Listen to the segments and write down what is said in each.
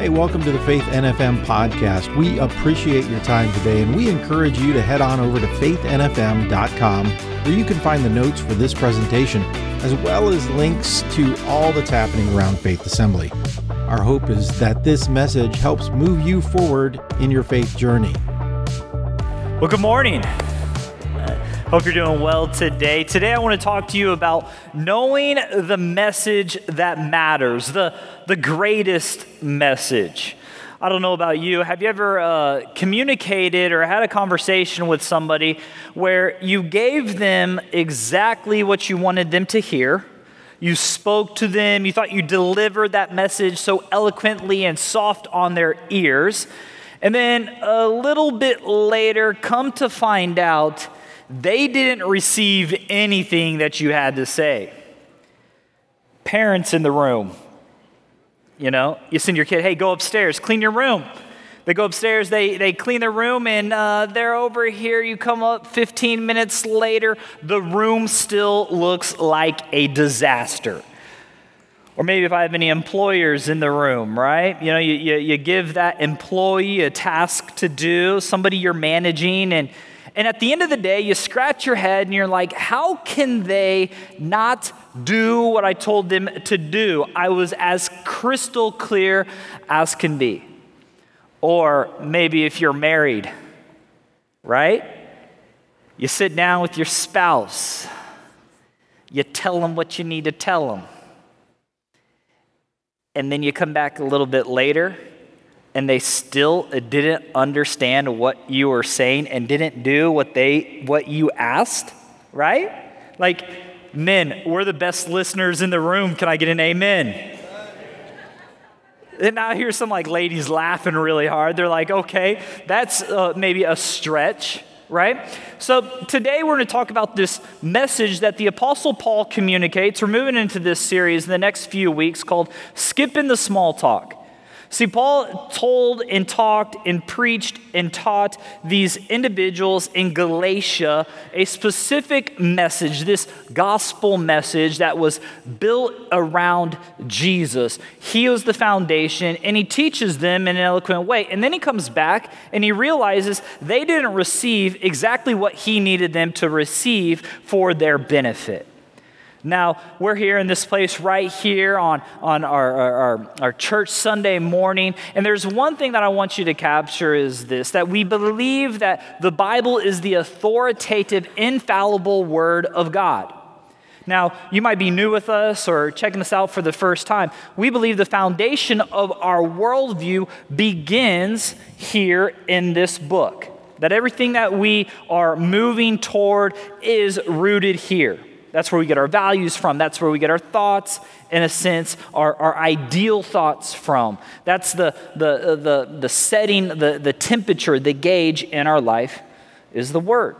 Hey, welcome to the Faith NFM podcast. We appreciate your time today and we encourage you to head on over to faithnfm.com where you can find the notes for this presentation as well as links to all that's happening around Faith Assembly. Our hope is that this message helps move you forward in your faith journey. Well, good morning. Hope you're doing well today. Today, I want to talk to you about knowing the message that matters, the, the greatest message. I don't know about you. Have you ever uh, communicated or had a conversation with somebody where you gave them exactly what you wanted them to hear? You spoke to them, you thought you delivered that message so eloquently and soft on their ears. And then a little bit later, come to find out they didn't receive anything that you had to say. Parents in the room, you know, you send your kid, hey, go upstairs, clean your room. They go upstairs, they, they clean their room, and uh, they're over here. You come up 15 minutes later, the room still looks like a disaster. Or maybe if I have any employers in the room, right? You know, you, you, you give that employee a task to do, somebody you're managing, and and at the end of the day, you scratch your head and you're like, how can they not do what I told them to do? I was as crystal clear as can be. Or maybe if you're married, right? You sit down with your spouse, you tell them what you need to tell them. And then you come back a little bit later and they still didn't understand what you were saying and didn't do what they what you asked, right? Like men, we're the best listeners in the room. Can I get an amen? And now I hear some like ladies laughing really hard. They're like, okay, that's uh, maybe a stretch, right? So today we're going to talk about this message that the Apostle Paul communicates. We're moving into this series in the next few weeks called Skipping the Small Talk. See, Paul told and talked and preached and taught these individuals in Galatia a specific message, this gospel message that was built around Jesus. He was the foundation, and he teaches them in an eloquent way. And then he comes back and he realizes they didn't receive exactly what he needed them to receive for their benefit. Now, we're here in this place right here on, on our, our, our, church Sunday morning. And there's one thing that I want you to capture is this that we believe that the Bible is the authoritative, infallible Word of God. Now, you might be new with us or checking us out for the first time. We believe the foundation of our worldview begins here in this book. That everything that we are moving toward is rooted here. That's where we get our values from. That's where we get our thoughts, in a sense, our, our ideal thoughts from. That's the, the, uh, the, the setting, the, the temperature, the gauge in our life is the Word.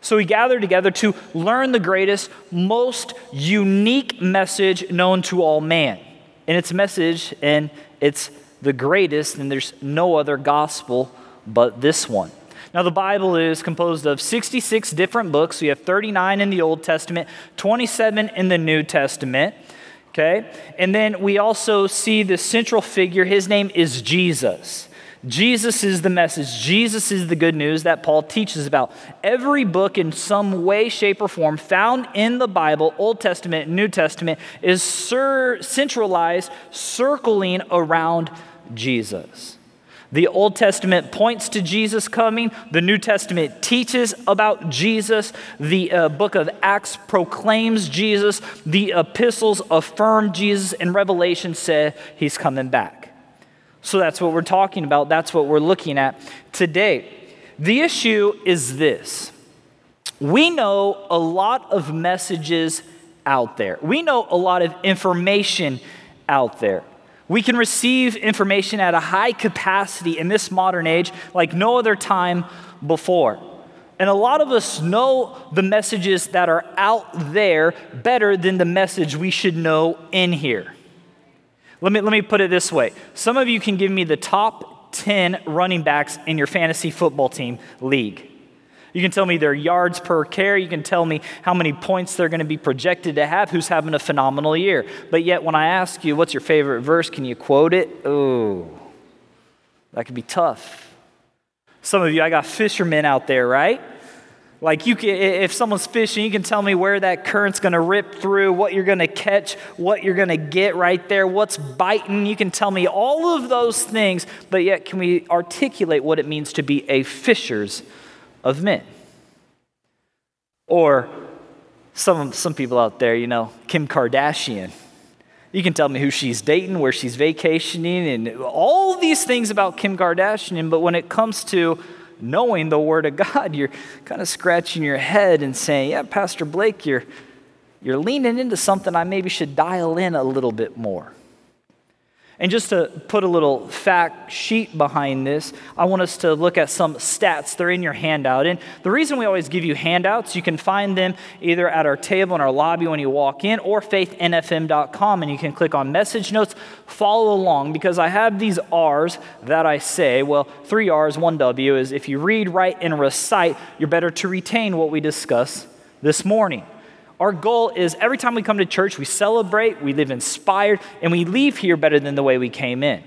So we gather together to learn the greatest, most unique message known to all man. And its message, and it's the greatest, and there's no other gospel but this one. Now, the Bible is composed of 66 different books. We have 39 in the Old Testament, 27 in the New Testament. Okay? And then we also see the central figure. His name is Jesus. Jesus is the message. Jesus is the good news that Paul teaches about. Every book, in some way, shape, or form, found in the Bible, Old Testament, New Testament, is centralized, circling around Jesus. The Old Testament points to Jesus coming. The New Testament teaches about Jesus. The uh, book of Acts proclaims Jesus. The epistles affirm Jesus, and Revelation says he's coming back. So that's what we're talking about. That's what we're looking at today. The issue is this we know a lot of messages out there, we know a lot of information out there. We can receive information at a high capacity in this modern age like no other time before. And a lot of us know the messages that are out there better than the message we should know in here. Let me, let me put it this way some of you can give me the top 10 running backs in your fantasy football team league. You can tell me their yards per carry. You can tell me how many points they're going to be projected to have, who's having a phenomenal year. But yet, when I ask you, what's your favorite verse, can you quote it? Oh, That could be tough. Some of you, I got fishermen out there, right? Like you can, if someone's fishing, you can tell me where that current's going to rip through, what you're going to catch, what you're going to get right there, what's biting. You can tell me all of those things, but yet can we articulate what it means to be a fishers of men? Or some some people out there, you know, Kim Kardashian. You can tell me who she's dating, where she's vacationing, and all these things about Kim Kardashian, but when it comes to knowing the Word of God, you're kind of scratching your head and saying, Yeah, Pastor Blake, you're, you're leaning into something I maybe should dial in a little bit more. And just to put a little fact sheet behind this, I want us to look at some stats. They're in your handout. And the reason we always give you handouts, you can find them either at our table in our lobby when you walk in or faithnfm.com. And you can click on message notes, follow along, because I have these R's that I say. Well, three R's, one W is if you read, write, and recite, you're better to retain what we discuss this morning. Our goal is every time we come to church, we celebrate, we live inspired, and we leave here better than the way we came in.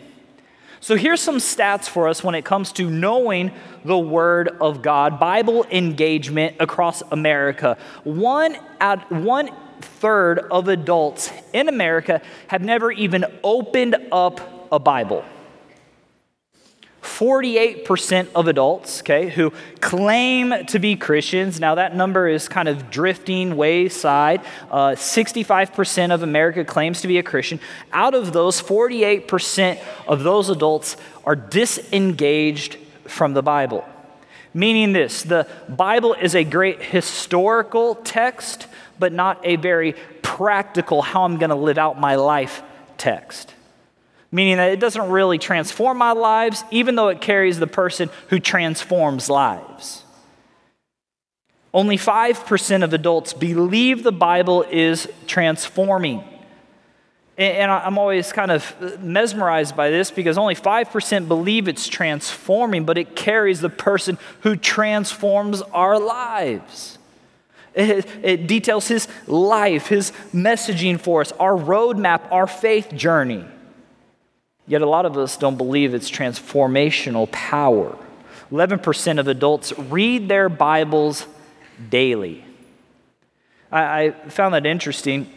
So here's some stats for us when it comes to knowing the Word of God, Bible engagement across America. One at one third of adults in America have never even opened up a Bible. 48% of adults, okay, who claim to be Christians, now that number is kind of drifting wayside. Uh, 65% of America claims to be a Christian. Out of those, 48% of those adults are disengaged from the Bible. Meaning this the Bible is a great historical text, but not a very practical, how I'm going to live out my life text meaning that it doesn't really transform my lives, even though it carries the person who transforms lives. Only 5% of adults believe the Bible is transforming. And I'm always kind of mesmerized by this because only 5% believe it's transforming, but it carries the person who transforms our lives. It, it, details his life, his messaging for us, our roadmap, our faith journey. Yet a lot of us don't believe it's transformational power. 11% of adults read their Bibles daily. I, I found that interesting.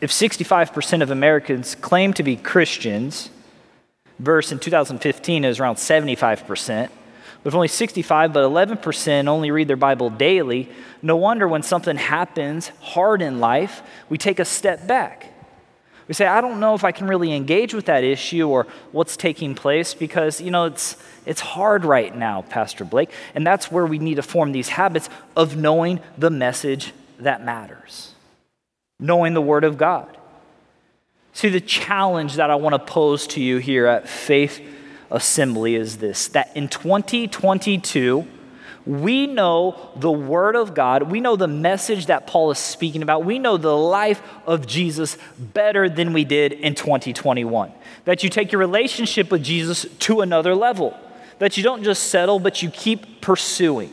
If 65% of Americans claim to be Christians, verse in 2015 is around 75%, but if only 65 but 11% only read their Bible daily, no wonder when something happens hard in life, we take a step back. We say, I don't know if I can really engage with that issue or what's taking place because, you know, it's, it's hard right now, Pastor Blake. And that's where we need to form these habits of knowing the message that matters, knowing the Word of God. See, the challenge that I want to pose to you here at Faith Assembly is this that in 2022, we know the Word of God. We know the message that Paul is speaking about. We know the life of Jesus better than we did in 2021. That you take your relationship with Jesus to another level. That you don't just settle, but you keep pursuing.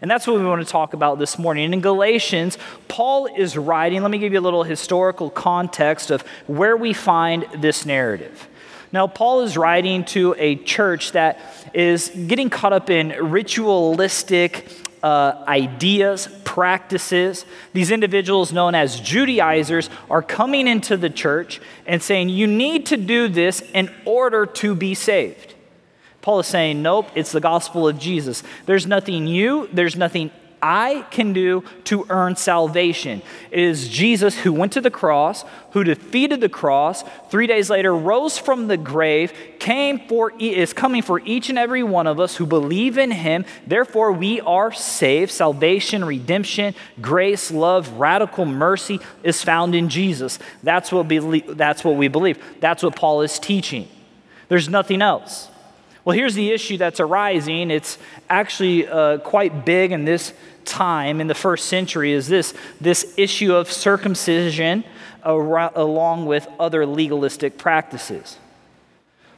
And that's what we want to talk about this morning. In Galatians, Paul is writing, let me give you a little historical context of where we find this narrative. Now, Paul is writing to a church that is getting caught up in ritualistic uh, ideas, practices. These individuals, known as Judaizers, are coming into the church and saying, You need to do this in order to be saved. Paul is saying, Nope, it's the gospel of Jesus. There's nothing you, there's nothing I can do to earn salvation. It is Jesus who went to the cross, who defeated the cross, three days later rose from the grave, came for is coming for each and every one of us who believe in him. Therefore, we are saved. Salvation, redemption, grace, love, radical mercy is found in Jesus. That's what, that's what we believe. That's what Paul is teaching. There's nothing else. Well, here's the issue that's arising. It's actually uh, quite big in this time in the first century is this this issue of circumcision along with other legalistic practices.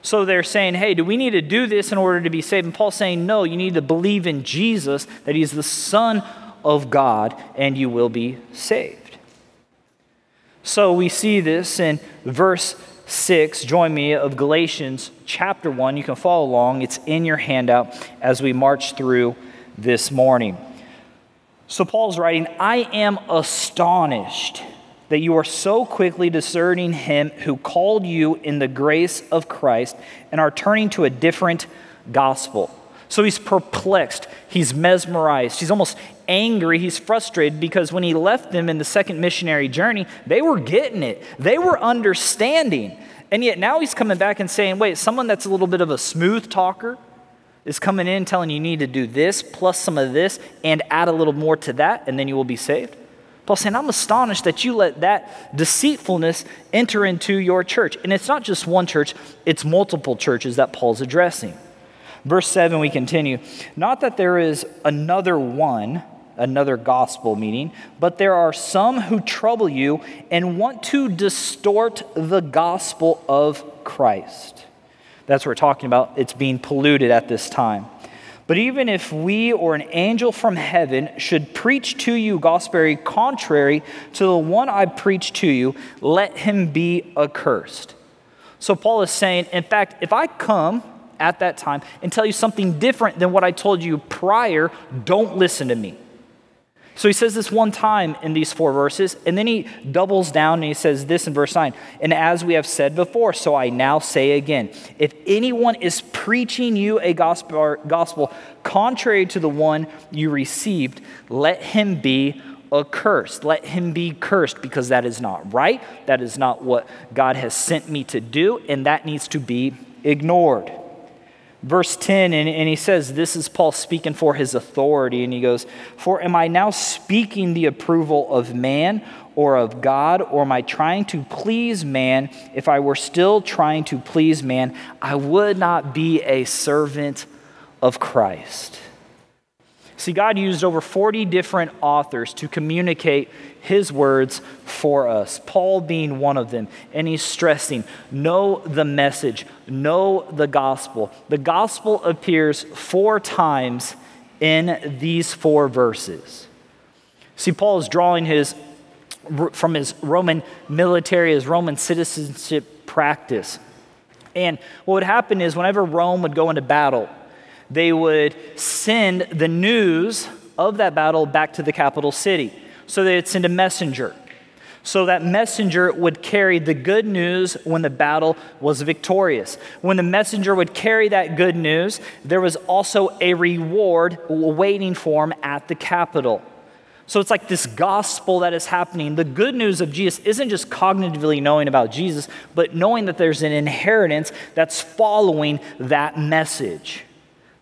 So they're saying, hey, do we need to do this in order to be saved? And Paul's saying, no, you need to believe in Jesus, that he's the Son of God, and you will be saved. So we see this in verse 6, join me, of Galatians chapter 1. You can follow along, it's in your handout as we march through this morning. So Paul's writing, I am astonished that you are so quickly deserting him who called you in the grace of Christ and are turning to a different gospel. So he's perplexed, he's mesmerized, he's almost angry, he's frustrated because when he left them in the second missionary journey, they were getting it, they were understanding. And yet now he's coming back and saying, wait, someone that's a little bit of a smooth talker is coming in telling you need to do this plus some of this and add a little more to that, and then you will be saved. Paul's saying, I'm astonished that you let that deceitfulness enter into your church. And it's not just one church, it's multiple churches that Paul's addressing. Verse 7, we continue. Not that there is another one, another gospel meaning, but there are some who trouble you and want to distort the gospel of Christ. That's what we're talking about. It's being polluted at this time. But even if we or an angel from heaven should preach to you gospel contrary to the one I preach to you, let him be accursed. So Paul is saying, in fact, if I come at that time and tell you something different than what I told you prior, don't listen to me. So he says this one time in these four verses, and then he doubles down and he says this in verse 9. And as we have said before, so I now say again if anyone is preaching you a gospel, gospel contrary to the one you received, let him be accursed. Let him be cursed because that is not right. That is not what God has sent me to do, and that needs to be ignored verse 10, and, and he says, This is Paul speaking for his authority. And he goes, For am I now speaking the approval of man or of God, or am I trying to please man? If I were still trying to please man, I would not be a servant of Christ. See, God used over 40 different authors to communicate his words for us, Paul being one of them. And he's stressing know the message, know the gospel. The gospel appears four times in these four verses. See, Paul is drawing his from his Roman military, his Roman citizenship practice. And what would happen is whenever Rome would go into battle, they would send the news of that battle back to the capital city. So they'd send a messenger. So that messenger would carry the good news when the battle was victorious. When the messenger would carry that good news, there was also a reward waiting for him at the capital. So it's like this gospel that is happening. The good news of Jesus isn't just cognitively knowing about Jesus, but knowing that there's an inheritance that's following that message.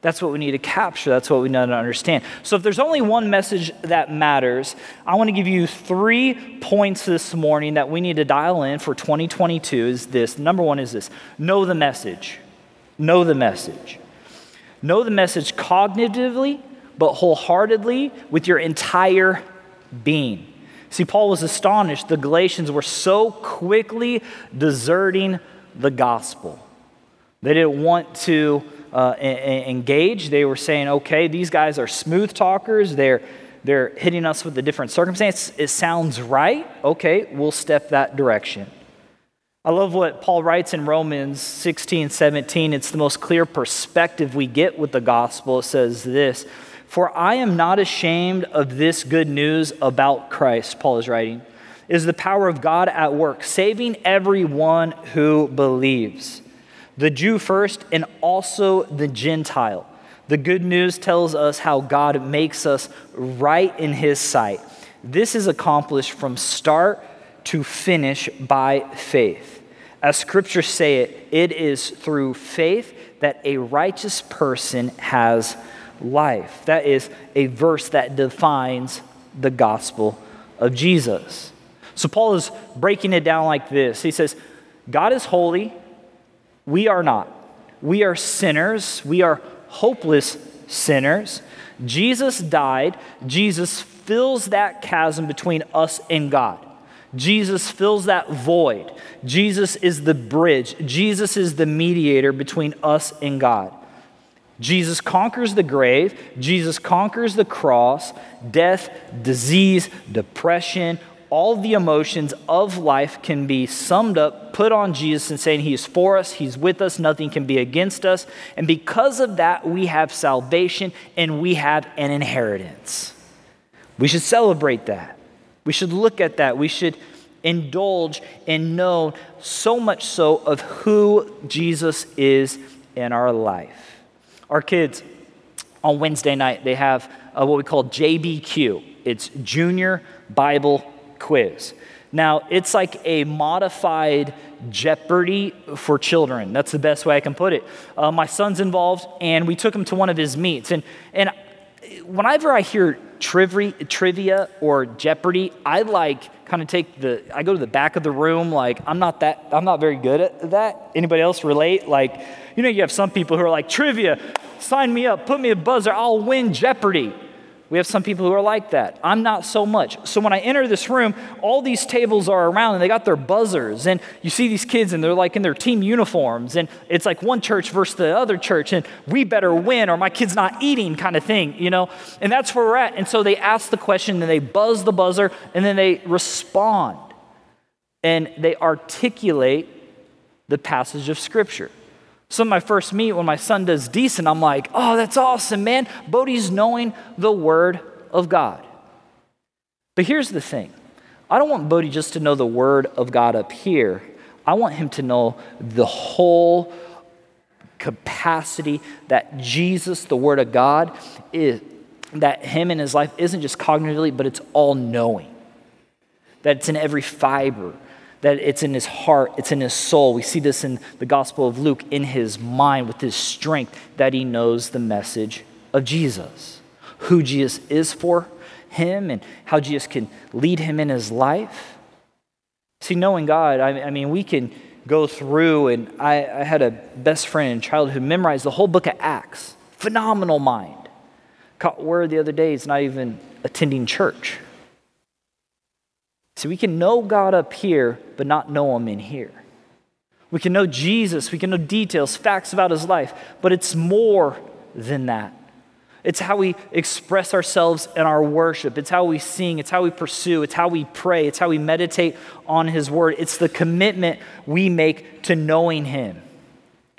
That's what we need to capture. That's what we need to understand. So, if there's only one message that matters, I want to give you three points this morning that we need to dial in for 2022. Is this number one is this know the message. Know the message. Know the message cognitively, but wholeheartedly with your entire being. See, Paul was astonished. The Galatians were so quickly deserting the gospel. They didn't want to uh, engaged. They were saying, okay, these guys are smooth talkers. They're, they're hitting us with a different circumstance. It sounds right. Okay, we'll step that direction. I love what Paul writes in Romans 16, 17. It's the most clear perspective we get with the gospel. It says this For I am not ashamed of this good news about Christ, Paul is writing, is the power of God at work, saving everyone who believes the Jew first and also the Gentile. The good news tells us how God makes us right in His sight. This is accomplished from start to finish by faith. As scriptures say it, it is through faith that a righteous person has life. That is a verse that defines the gospel of Jesus. So Paul is breaking it down like this. He says, God is holy, we are not. We are sinners. We are hopeless sinners. Jesus died. Jesus fills that chasm between us and God. Jesus fills that void. Jesus is the bridge. Jesus is the mediator between us and God. Jesus conquers the grave. Jesus conquers the cross, death, disease, depression, all the emotions of life can be summed up put on Jesus and saying, He is for us, He's with us, nothing can be against us. And because of that, we have salvation and we have an inheritance. We should celebrate that. We should look at that. We should indulge and know so much so of who Jesus is in our life. Our kids on Wednesday night, they have uh, what we call JBQ. It's Junior Bible Quiz. Now, it's like a modified Jeopardy for children. That's the best way I can put it. Uh, my son's involved, and we took him to one of his meets. And, and whenever I hear trivia, trivia or Jeopardy, I like kind of take the, I go to the back of the room. Like, I'm not that, I'm not very good at that. Anybody else relate? Like, you know, you have some people who are like, trivia, sign me up, put me a buzzer, I'll win Jeopardy. We have some people who are like that. I'm not so much. So when I enter this room, all these tables are around and they got their buzzers. And you see these kids and they're like in their team uniforms. And it's like one church versus the other church. And we better win or my kid's not eating kind of thing, you know? And that's where we're at. And so they ask the question and they buzz the buzzer and then they respond. And they articulate the passage of Scripture. Of my first meet when my son does decent, I'm like, oh, that's awesome, man. Bodie's knowing the Word of God. But here's the thing I don't want Bodie just to know the Word of God up here, I want him to know the whole capacity that Jesus, the Word of God, is, that him in his life isn't just cognitively, but it's all knowing. That it's in every fiber, that it's in his heart, it's in his soul. We see this in the Gospel of Luke, in his mind, with his strength, that he knows the message of Jesus, who Jesus is for him, and how Jesus can lead him in his life. See, knowing God, I, I mean, we can go through, and I, I had a best friend in childhood who memorized the whole book of Acts. Phenomenal mind. Caught word the other day, he's not even attending church. See, we can know God up here, but not know Him in here. We can know Jesus, we can know details, facts about His life, but it's more than that. It's how we express ourselves in our worship. It's how we sing. It's how we pursue. It's how we pray. It's how we meditate on His Word. It's the commitment we make to knowing Him.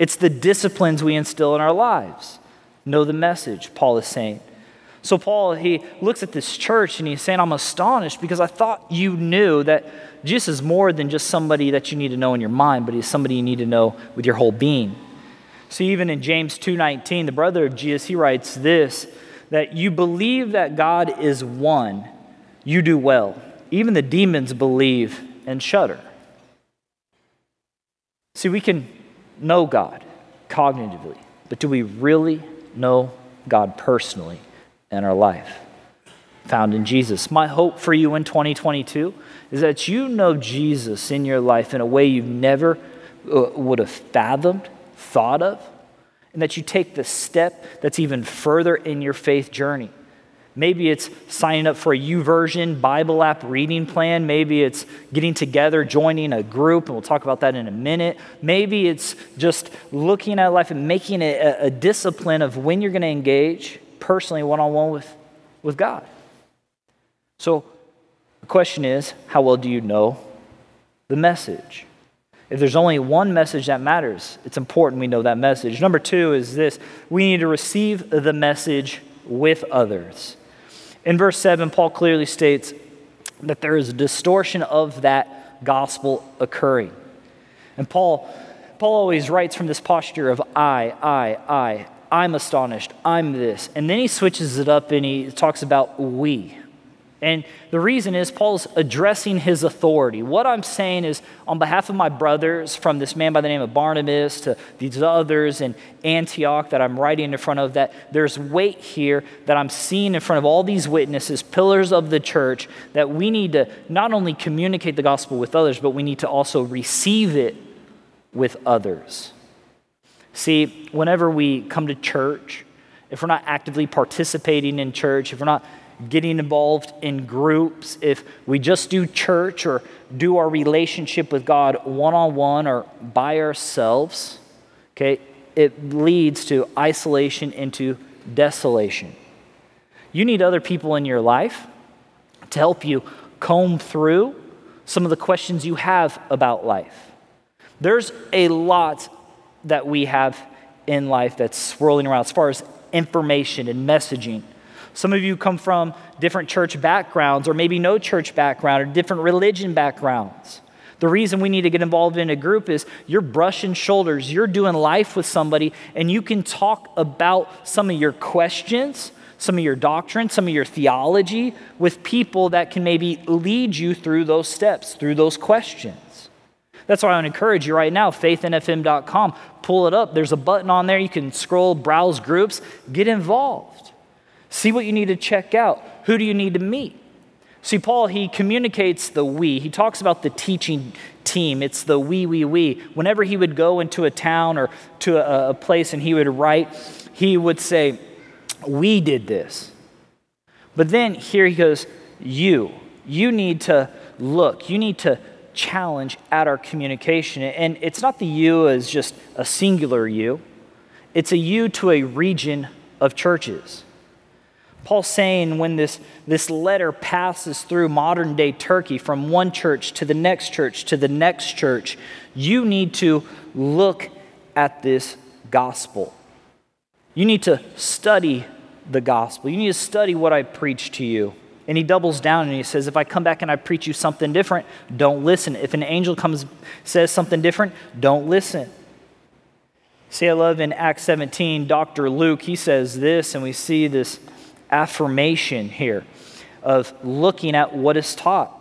It's the disciplines we instill in our lives. Know the message, Paul is saying. So, Paul, he looks at this church and he's saying, I'm astonished because I thought you knew that Jesus is more than just somebody that you need to know in your mind, but he's somebody you need to know with your whole being. So, even in James 2:19, the brother of Jesus, he writes this that you believe that God is one, you do well. Even the demons believe and shudder. See, we can know God cognitively, but do we really know God personally? In our life, found in Jesus. My hope for you in 2022 is that you know Jesus in your life in a way you've never uh, would have fathomed, thought of, and that you take the step that's even further in your faith journey. Maybe it's signing up for a YouVersion Bible app reading plan. Maybe it's getting together, joining a group, and we'll talk about that in a minute. Maybe it's just looking at life and making it a, a discipline of when you're going to engage personally one on one with with God. So the question is how well do you know the message? If there's only one message that matters, it's important we know that message. Number two is this we need to receive the message with others. In verse 7, Paul clearly states that there is a distortion of that gospel occurring. And Paul, Paul always writes from this posture of I, I, I. I'm astonished, I'm this. And then he switches it up and he talks about we. And the reason is Paul's addressing his authority. What I'm saying is, on behalf of my brothers, from this man by the name of Barnabas to these others in Antioch that I'm writing in front of, that there's weight here that I'm seeing in front of all these witnesses, pillars of the church, that we need to not only communicate the gospel with others, but we need to also receive it with others. See, whenever we come to church, if we're not actively participating in church, if we're not getting involved in groups, if we just do church or do our relationship with God one on one or by ourselves, okay, it leads to isolation into desolation. You need other people in your life to help you comb through some of the questions you have about life. There's a lot that we have in life that's swirling around as far as information and messaging. Some of you come from different church backgrounds, or maybe no church background, or different religion backgrounds. The reason we need to get involved in a group is you're brushing shoulders, you're doing life with somebody, and you can talk about some of your questions, some of your doctrine, some of your theology with people that can maybe lead you through those steps, through those questions. That's why I would encourage you right now, faithnfm.com, pull it up. There's a button on there. You can scroll, browse groups, get involved. See what you need to check out. Who do you need to meet? See, Paul, he communicates the we. He talks about the teaching team. It's the we, we, we. Whenever he would go into a town or to a, a place and he would write, he would say, We did this. But then here he goes, You. You need to look. You need to challenge at our communication. And it's not the you as just a singular you, it's a you to a region of churches. Paul's saying when this, this letter passes through modern day Turkey from one church to the next church to the next church, you need to look at this gospel. You need to study the gospel. You need to study what I preach to you. And he doubles down and he says, If I come back and I preach you something different, don't listen. If an angel comes says something different, don't listen. See, I love in Acts 17, Dr. Luke, he says this, and we see this affirmation here of looking at what is taught.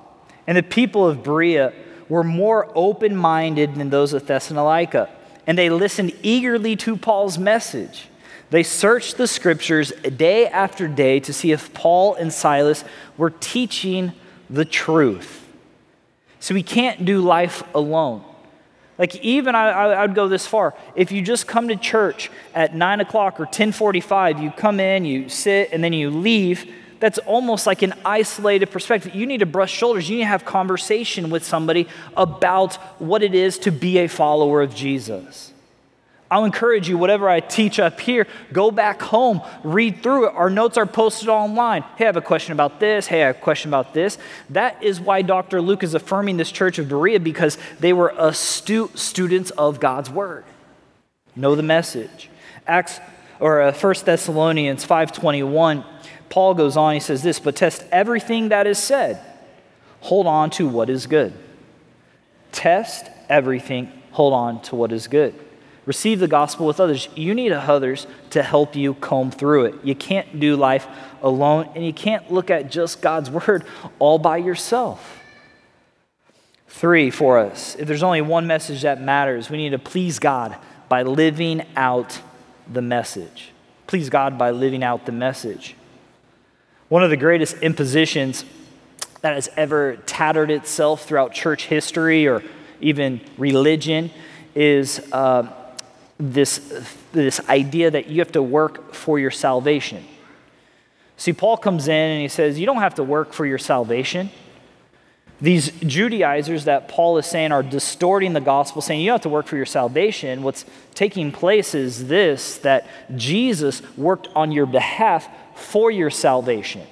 And the people of Berea were more open minded than those of Thessalonica, and they listened eagerly to Paul's message. They searched the scriptures day after day to see if Paul and Silas were teaching the truth. So we can't do life alone. Like even I, I, would go this far. If you just come to church at nine o'clock or ten forty-five, you come in, you sit, and then you leave. That's almost like an isolated perspective. You need to brush shoulders. You need to have conversation with somebody about what it is to be a follower of Jesus. I'll encourage you, whatever I teach up here, go back home, read through it. Our notes are posted online. Hey, I have a question about this. Hey, I have a question about this. That is why Dr. Luke is affirming this church of Berea because they were astute students of God's word. Know the message. Acts or uh, 1 Thessalonians 5:21, Paul goes on, he says this, but test everything that is said. Hold on to what is good. Test everything, hold on to what is good receive the gospel with others. You need others to help you comb through it. You can't do life alone, and you can't look at just God's word all by yourself. Three for us if there's only one message that matters, we need to please God by living out the message. Please God by living out the message. One of the greatest impositions that has ever tattered itself throughout church history or even religion is. Uh, this, this idea that you have to work for your salvation. See, Paul comes in and he says, You don't have to work for your salvation. These Judaizers that Paul is saying are distorting the gospel, saying you don't have to work for your salvation. What's taking place is this that Jesus worked on your behalf for your salvation.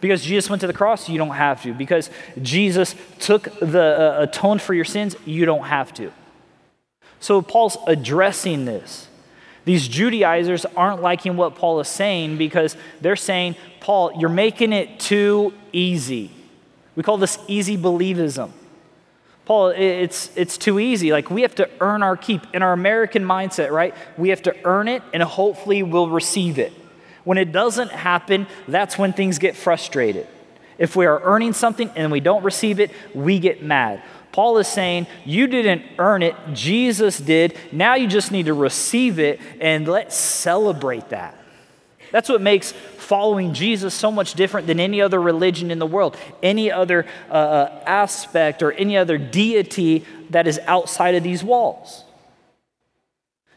Because Jesus went to the cross, you don't have to. Because Jesus took the uh, atoned for your sins, you don't have to. So Paul's addressing this. These Judaizers aren't liking what Paul is saying because they're saying, Paul, you're making it too easy. We call this easy believism. Paul, it's, it's too easy. Like, we have to earn our keep. In our American mindset, right? We have to earn it and hopefully we'll receive it. When it doesn't happen, that's when things get frustrated. If we are earning something and we don't receive it, we get mad. Paul is saying, You didn't earn it, Jesus did. Now you just need to receive it, and let's celebrate that. That's what makes following Jesus so much different than any other religion in the world, any other uh, uh, aspect, or any other deity that is outside of these walls.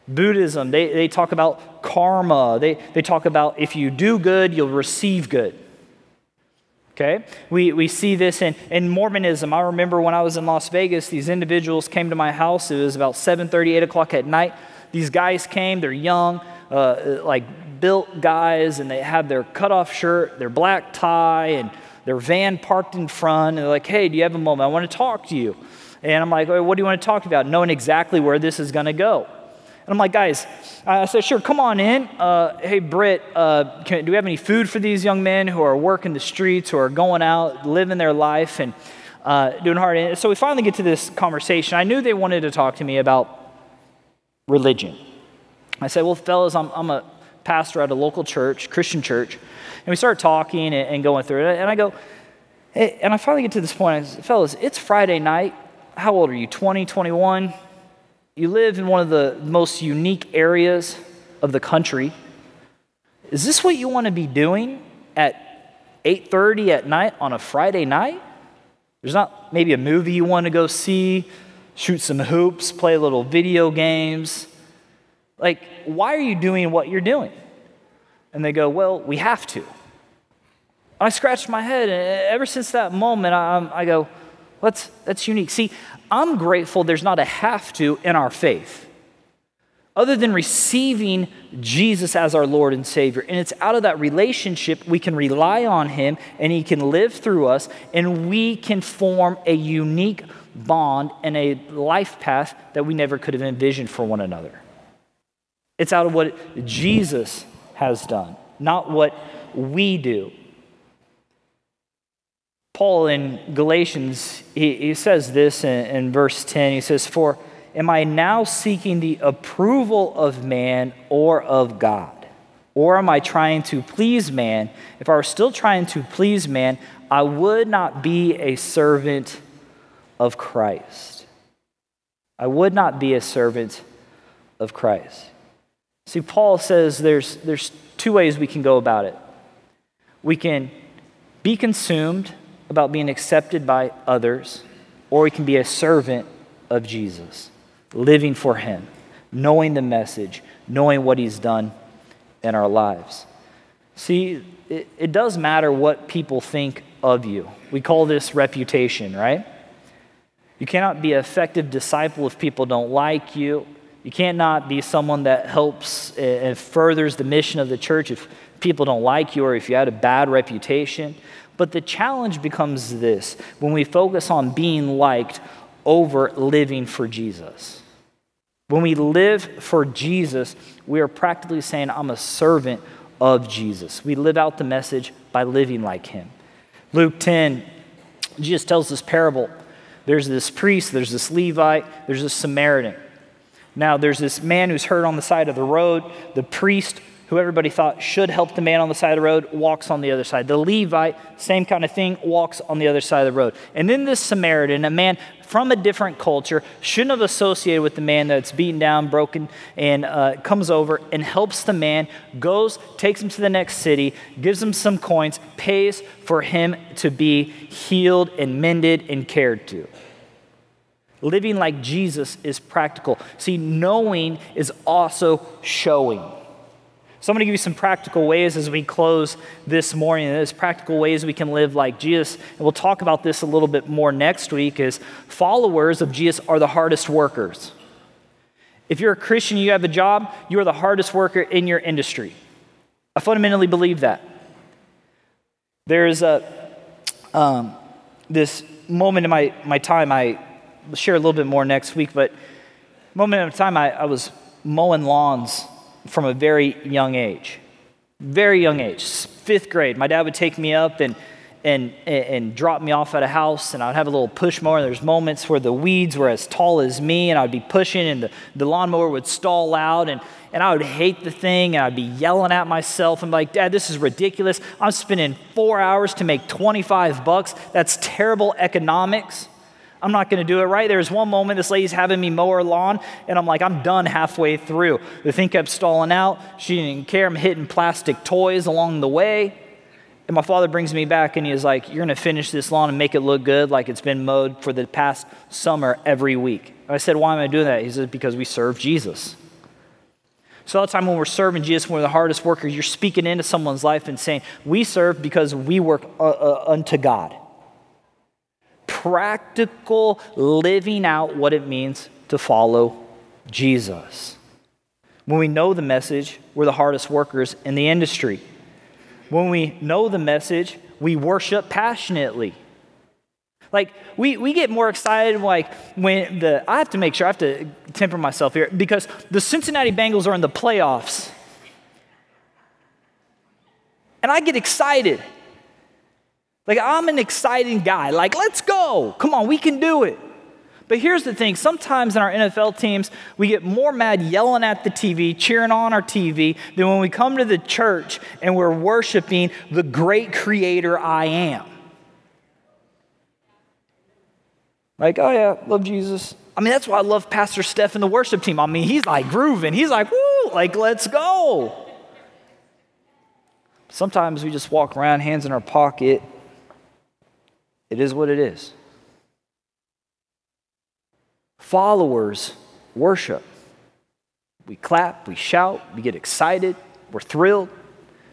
Buddhism, they, they talk about karma. They, they talk about if you do good, you'll receive good. Okay? We, we see this in, in Mormonism. I remember when I was in Las Vegas, these individuals came to my house. It was about 7.30, 8 o'clock at night. These guys came. They're young, uh, like built guys, and they have their cutoff shirt, their black tie, and their van parked in front. And they're like, hey, do you have a moment? I want to talk to you. And I'm like, what do you want to talk about? Knowing exactly where this is going to go. And I'm like, guys, I said, sure, come on in. Uh, hey, Britt, uh, can, do we have any food for these young men who are working the streets, who are going out, living their life, and uh, doing hard? And so we finally get to this conversation. I knew they wanted to talk to me about religion. I said, well, fellas, I'm, I'm a pastor at a local church, Christian church. And we started talking and, and going through it. And I go, hey, and I finally get to this point. I said, fellas, it's Friday night. How old are you? 20, 21? You live in one of the most unique areas of the country. Is this what you want to be doing at 8:30 at night on a Friday night? There's not maybe a movie you want to go see, shoot some hoops, play little video games. Like, why are you doing what you're doing? And they go, Well, we have to. I scratched my head, and ever since that moment, I, I go, that's, that's unique. See, I'm grateful there's not a have to in our faith, other than receiving Jesus as our Lord and Savior. And it's out of that relationship we can rely on Him, and He can live through us, and we can form a unique bond and a life path that we never could have envisioned for one another. It's out of what Jesus has done, not what we do. Paul in Galatians, he, he says this in, in verse 10. He says, For am I now seeking the approval of man or of God? Or am I trying to please man? If I were still trying to please man, I would not be a servant of Christ. I would not be a servant of Christ. See, Paul says there's, there's two ways we can go about it. We can be consumed about being accepted by others, or we can be a servant of Jesus, living for Him, knowing the message, knowing what He's done in our lives. See, it, it does matter what people think of you. We call this reputation, right? You cannot be an effective disciple if people don't like you you can't be someone that helps and furthers the mission of the church if people don't like you or if you had a bad reputation. But the challenge becomes this when we focus on being liked over living for Jesus. When we live for Jesus, we are practically saying, I'm a servant of Jesus. We live out the message by living like him. Luke 10, Jesus tells this parable. There's this priest, there's this Levite, there's this Samaritan. Now, there's this man who's hurt on the side of the road. The priest, who everybody thought should help the man on the side of the road, walks on the other side. The Levite, same kind of thing, walks on the other side of the road. And then this Samaritan, a man from a different culture, shouldn't have associated with the man that's beaten down, broken, and uh, comes over and helps the man, goes, takes him to the next city, gives him some coins, pays for him to be healed and mended and cared to. Living like Jesus is practical. See, knowing is also showing. So I'm going to give you some practical ways as we close this morning. There's practical ways we can live like Jesus. And we'll talk about this a little bit more next week is followers of Jesus are the hardest workers. If you're a Christian, you have a job, you are the hardest worker in your industry. I fundamentally believe that. There's a, um, this moment in my, my time, I share a little bit more next week, but moment a time, I, I was mowing lawns from a very young age. Very young age, fifth grade. My dad would take me up and and, and drop me off at a house, and I'd have a little push mower. And there's moments where the weeds were as tall as me, and I'd be pushing, and the, the lawnmower would stall out, and, and I would hate the thing, and I'd be yelling at myself. I'm like, Dad, this is ridiculous. I'm spending four hours to make 25 bucks. That's terrible economics. I'm not going to do it right. There's one moment this lady's having me mow her lawn, and I'm like, I'm done halfway through. The thing kept stalling out. She didn't care. I'm hitting plastic toys along the way. And my father brings me back and he's like, You're going to finish this lawn and make it look good like it's been mowed for the past summer every week. I said, Why am I doing that? He said, Because we serve Jesus. So, all the time when we're serving Jesus, when we're the hardest workers, you're speaking into someone's life and saying, We serve because we work uh, uh, unto God practical living out what it means to follow Jesus. When we know the message, we're the hardest workers in the industry. When we know the message, we worship passionately. Like, we, we get more excited like when the, I have to make sure, I have to temper myself here because the Cincinnati Bengals are in the playoffs. And I get excited. Like, I'm an exciting guy. Like, let's go. Come on, we can do it. But here's the thing sometimes in our NFL teams, we get more mad yelling at the TV, cheering on our TV, than when we come to the church and we're worshiping the great creator I am. Like, oh yeah, love Jesus. I mean, that's why I love Pastor Steph and the worship team. I mean, he's like grooving. He's like, woo, like, let's go. Sometimes we just walk around, hands in our pocket. It is what it is. Followers worship. We clap, we shout, we get excited, we're thrilled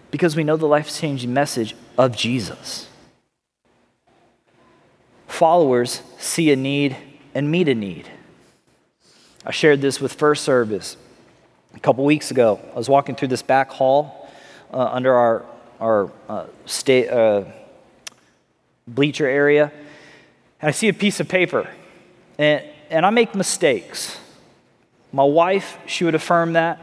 because we know the life changing message of Jesus followers see a need and meet a need. I shared this with First Service a couple weeks ago. I was walking through this back hall uh, under our, our uh, state, uh, bleacher area, and I see a piece of paper, and, and I make mistakes. My wife, she would affirm that.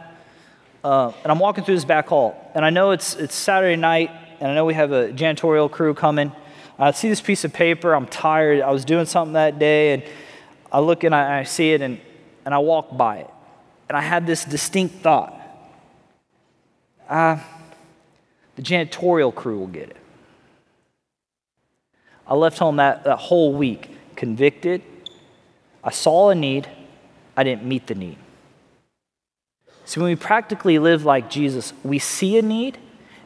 Uh, and I'm walking through this back hall, and I know it's, it's Saturday night, and I know we have a janitorial crew coming. I see this piece of paper. I'm tired. I was doing something that day, and I look and I, I see it, and, and I walk by it. And I had this distinct thought ah, the janitorial crew will get it. I left home that, that whole week convicted. I saw a need, I didn't meet the need. So when we practically live like Jesus, we see a need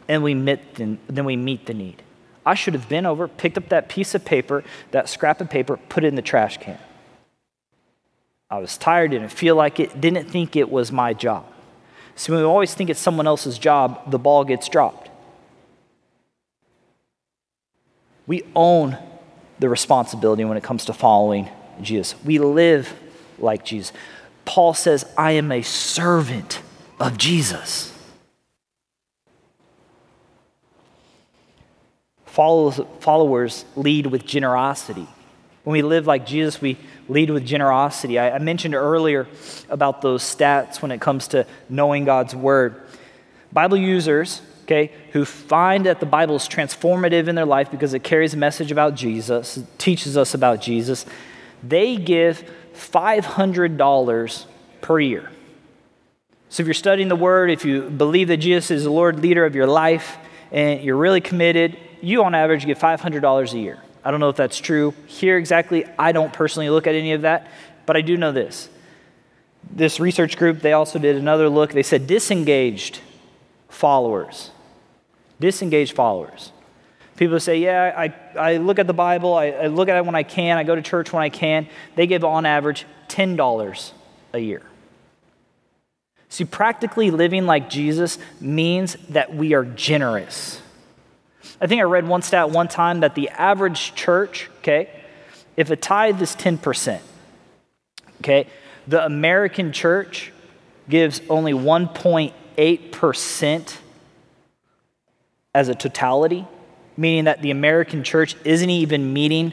and we meet the, then we meet the need. I should have been over, picked up that piece of paper, that scrap of paper, put it in the trash can. I was tired, didn't feel like it, didn't think it was my job. So when we always think it's someone else's job, the ball gets dropped. We own the responsibility when it comes to following Jesus. We live like Jesus. Paul says, I am a servant of Jesus. followers lead with generosity. When we live like Jesus, we lead with generosity. I, I mentioned earlier about those stats when it comes to knowing God's word. Bible users, okay, who find that the Bible is transformative in their life because it carries a message about Jesus, teaches us about Jesus, they give $500 per year. So if you're studying the Word, if you believe that Jesus is the Lord leader of your life, and you're really committed, you on average get $500 a year. I don't know if that's true here exactly. I don't personally look at any of that, but I do know this. This research group, they also did another look. They said disengaged followers. Disengaged followers. People say, Yeah, I, I look at the Bible, I, I look at it when I can, I go to church when I can. They give on average $10 a year. See, practically living like Jesus means that we are generous. I think I read one stat one time that the average church, okay, if a tithe is 10%, okay, the American church gives only 1.8% as a totality, meaning that the American church isn't even meeting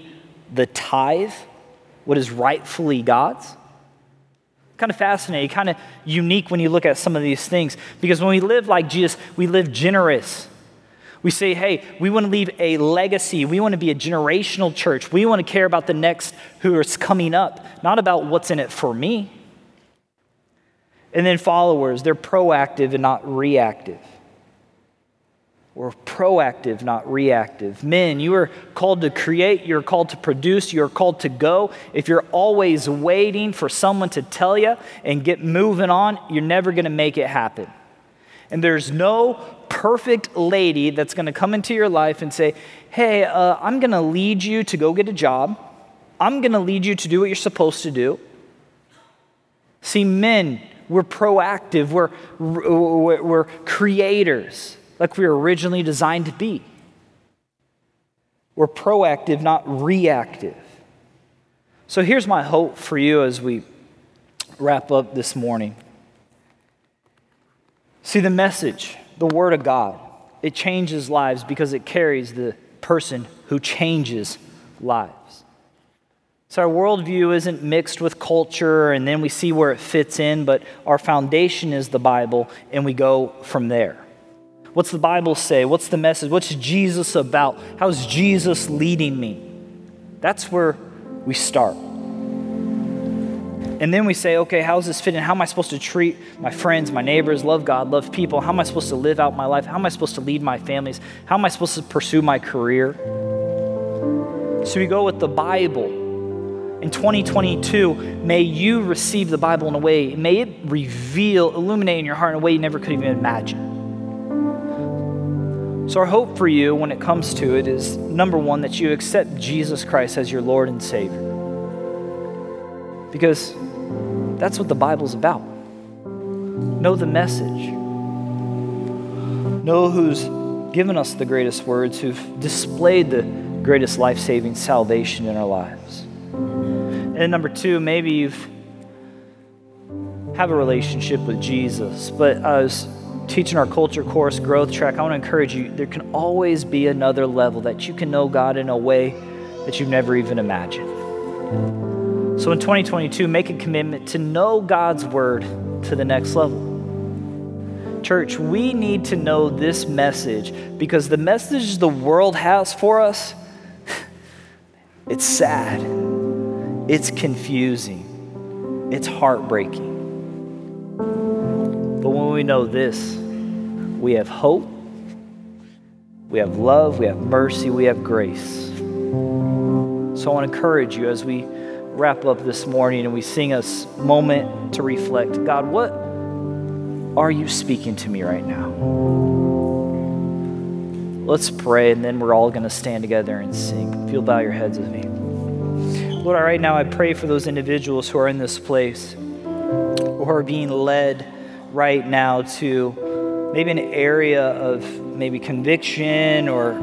the tithe, what is rightfully God's. Kind of fascinating, kind of unique when you look at some of these things. Because when we live like Jesus, we live generous. We say, hey, we want to leave a legacy. We want to be a generational church. We want to care about the next who is coming up, not about what's in it for me. And then followers, they're proactive and not reactive. We're proactive, not reactive. Men, you are called to create, you're called to produce, you're called to go. If you're always waiting for someone to tell you and get moving on, you're never going to make it happen. And there's no perfect lady that's going to come into your life and say, Hey, uh, I'm going to lead you to go get a job. I'm going to lead you to do what you're supposed to do. See, men, we're proactive, we're, we're, we're creators like we were originally designed to be. We're proactive, not reactive. So here's my hope for you as we wrap up this morning. See, the message, the Word of God, it changes lives because it carries the person who changes lives. So our worldview isn't mixed with culture and then we see where it fits in, but our foundation is the Bible and we go from there. What's the Bible say? What's the message? What's Jesus about? How's Jesus leading me? That's where we start. And then we say, okay, how's this fit in? How am I supposed to treat my friends, my neighbors, love God, love people? How am I supposed to live out my life? How am I supposed to lead my families? How am I supposed to pursue my career? So we go with the Bible in 2022, may you receive the Bible in a way, may it reveal, illuminate in your heart in a way you never could even imagine. So, our hope for you when it comes to it is number one, that you accept Jesus Christ as your Lord and Savior. Because that's what the Bible's about. Know the message, know who's given us the greatest words, who've displayed the greatest life saving salvation in our lives. And number two, maybe you've have a relationship with Jesus, but I was teaching our culture course, growth track. I want to encourage you. There can always be another level that you can know God in a way that you've never even imagined. So in 2022, make a commitment to know God's word to the next level. Church, we need to know this message because the message the world has for us, it's sad. It's confusing. It's heartbreaking. We know this, we have hope, we have love, we have mercy, we have grace. So I want to encourage you as we wrap up this morning and we sing a moment to reflect God, what are you speaking to me right now? Let's pray, and then we're all going to stand together and sing. If you'll bow your heads with me. Lord, right now I pray for those individuals who are in this place, who are being led right now to maybe an area of maybe conviction or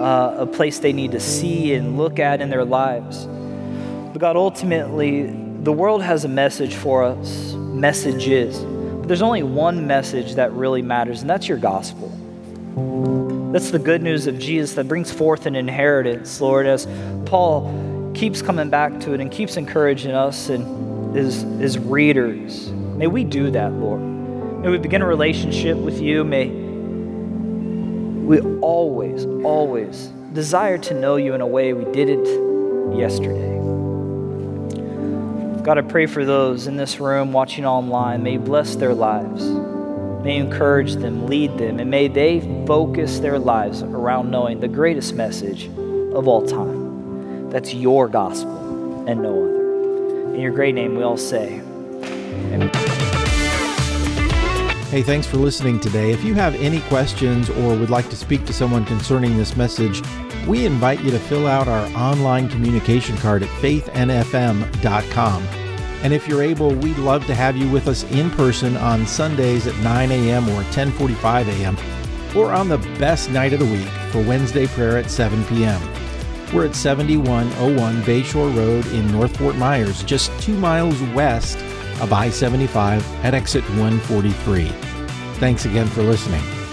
uh, a place they need to see and look at in their lives. But God, ultimately, the world has a message for us, messages. But there's only one message that really matters, and that's your gospel. That's the good news of Jesus that brings forth an inheritance, Lord, as Paul keeps coming back to it and keeps encouraging us and his, as readers. May we do that, Lord. May we begin a relationship with you. May we always, always desire to know you in a way we didn't yesterday. God, I pray for those in this room watching online. May you bless their lives. May you encourage them, lead them, and may they focus their lives around knowing the greatest message of all time. That's your gospel and no other. In your great name, we all say, Amen. Hey, thanks for listening today. If you have any questions or would like to speak to someone concerning this message, we invite you to fill out our online communication card at faithnfm.com. And if you're able, we'd love to have you with us in person on Sundays at 9 a.m. or 10:45 a.m. or on the best night of the week for Wednesday prayer at 7 p.m. We're at 7101 Bayshore Road in North Fort Myers, just two miles west of I 75 at exit 143. Thanks again for listening.